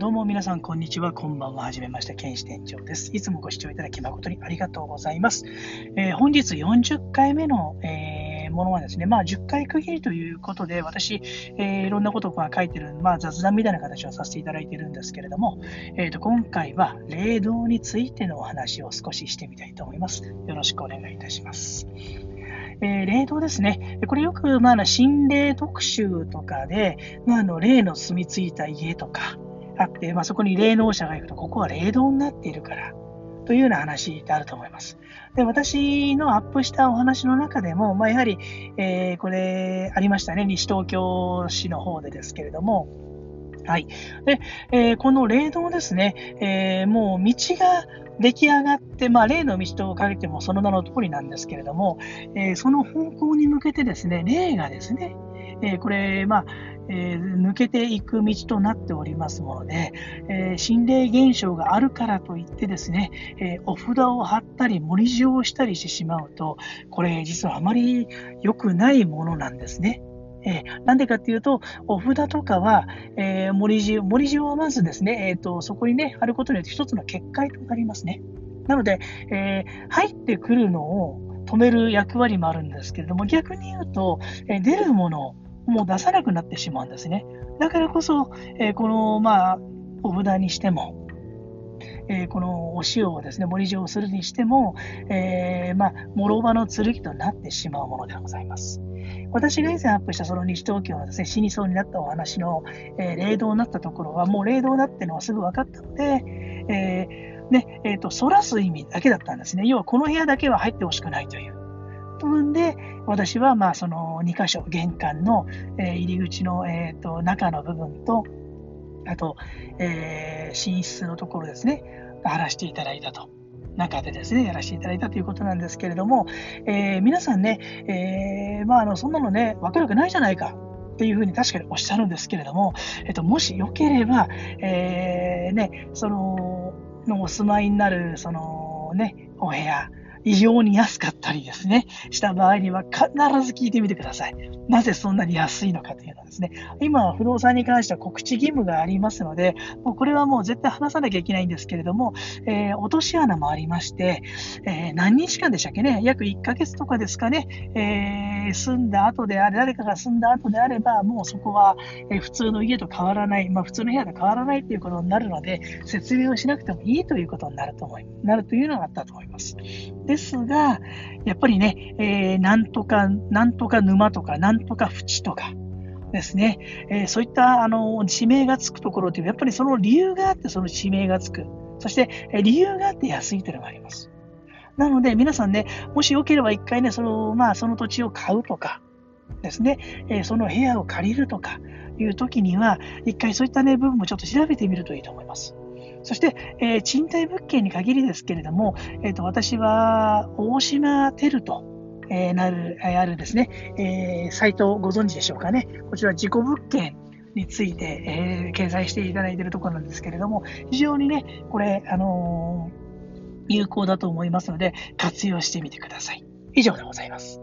どうも皆さん、こんにちは。こんばんは。はじめまして、剣士店長です。いつもご視聴いただき誠にありがとうございます。えー、本日40回目の、えー、ものはですね、まあ、10回区切りということで、私、えー、いろんなことを書いてる、まあ、雑談みたいな形をさせていただいてるんですけれども、えーと、今回は霊道についてのお話を少ししてみたいと思います。よろしくお願いいたします。えー、霊道ですね。これよく、まあ、心霊特集とかで、まあ、あの霊の住み着いた家とかあって、まあ、そこに霊能者がいると、ここは霊道になっているから、というような話であると思います。で私のアップしたお話の中でも、まあ、やはり、えー、これありましたね、西東京市の方でですけれども、はい。で、えー、この霊道ですね、えー、もう道が出来上がって、まあ、霊の道と書いてもその名の通りなんですけれども、えー、その方向に向けてですね、霊がですね、えこれ、まあ、え抜けていく道となっておりますもので、え心霊現象があるからといってですね、えお札を貼ったり、盛り塩をしたりしてしまうと、これ実はあまり良くないものなんですね。えー、なんでかっていうと、お札とかは、えー、森塩、森塩はまずですね、えーと、そこにね、貼ることによって一つの結界となりますね。なので、えー、入ってくるのを止める役割もあるんですけれども、逆に言うと、え、出るものをもう出さなくなってしまうんですね。だからこそ、えー、この、まあ、お札にしても、えー、このお塩をですね、盛り塩をするにしても、えー、まあ、諸刃の剣となってしまうものでございます。私が以前アップしたその西東京のですね、死にそうになったお話の、えー、霊道になったところは、もう霊道だってのはすぐ分かったので、えー、ね、えっ、ー、と、反らす意味だけだったんですね。要はこの部屋だけは入ってほしくないという部分で、私はまあその2箇所、玄関の、え、入り口の、えーと、中の部分と、あと、え、寝室のところですね、貼らせていただいたと。中でですね、やらせていただいたということなんですけれども、えー、皆さんね、えー、まあ、あのそんなのね、分かるわけないじゃないかっていうふうに確かにおっしゃるんですけれども、えっと、もしよければ、えー、ね、その、のお住まいになる、そのね、お部屋、異様に安かったりですね、した場合には必ず聞いてみてください。なぜそんなに安いのかというのはですね、今は不動産に関しては告知義務がありますので、もうこれはもう絶対話さなきゃいけないんですけれども、えー、落とし穴もありまして、えー、何日間でしたっけね、約1ヶ月とかですかね、えー、住んだ後であれ、誰かが住んだ後であれば、もうそこは、え普通の家と変わらない、まあ、普通の部屋と変わらないということになるので、説明をしなくてもいいということになると思いなるというのがあったと思います。ですが、やっぱりね、えー、なんとか、なんとか沼とか、なんとか淵とか、ですね、えー、そういったあの地名がつくところというのはやっぱりその理由があってその地名がつく。そして、え理由があって安いというのがあります。なので、皆さんね、もしよければ一回ね、その、まあ、その土地を買うとか、ですね、えその部屋を借りるとかいう時には、一回そういったね、部分もちょっと調べてみるといいと思います。そして、えー、賃貸物件に限りですけれども、えーと、私は大島テルと、えー、なる、あるですね、えー、サイトをご存知でしょうかね。こちら自己物件について、えー、掲載していただいているところなんですけれども、非常にね、これ、あの、有効だと思いますので、活用してみてください。以上でございます。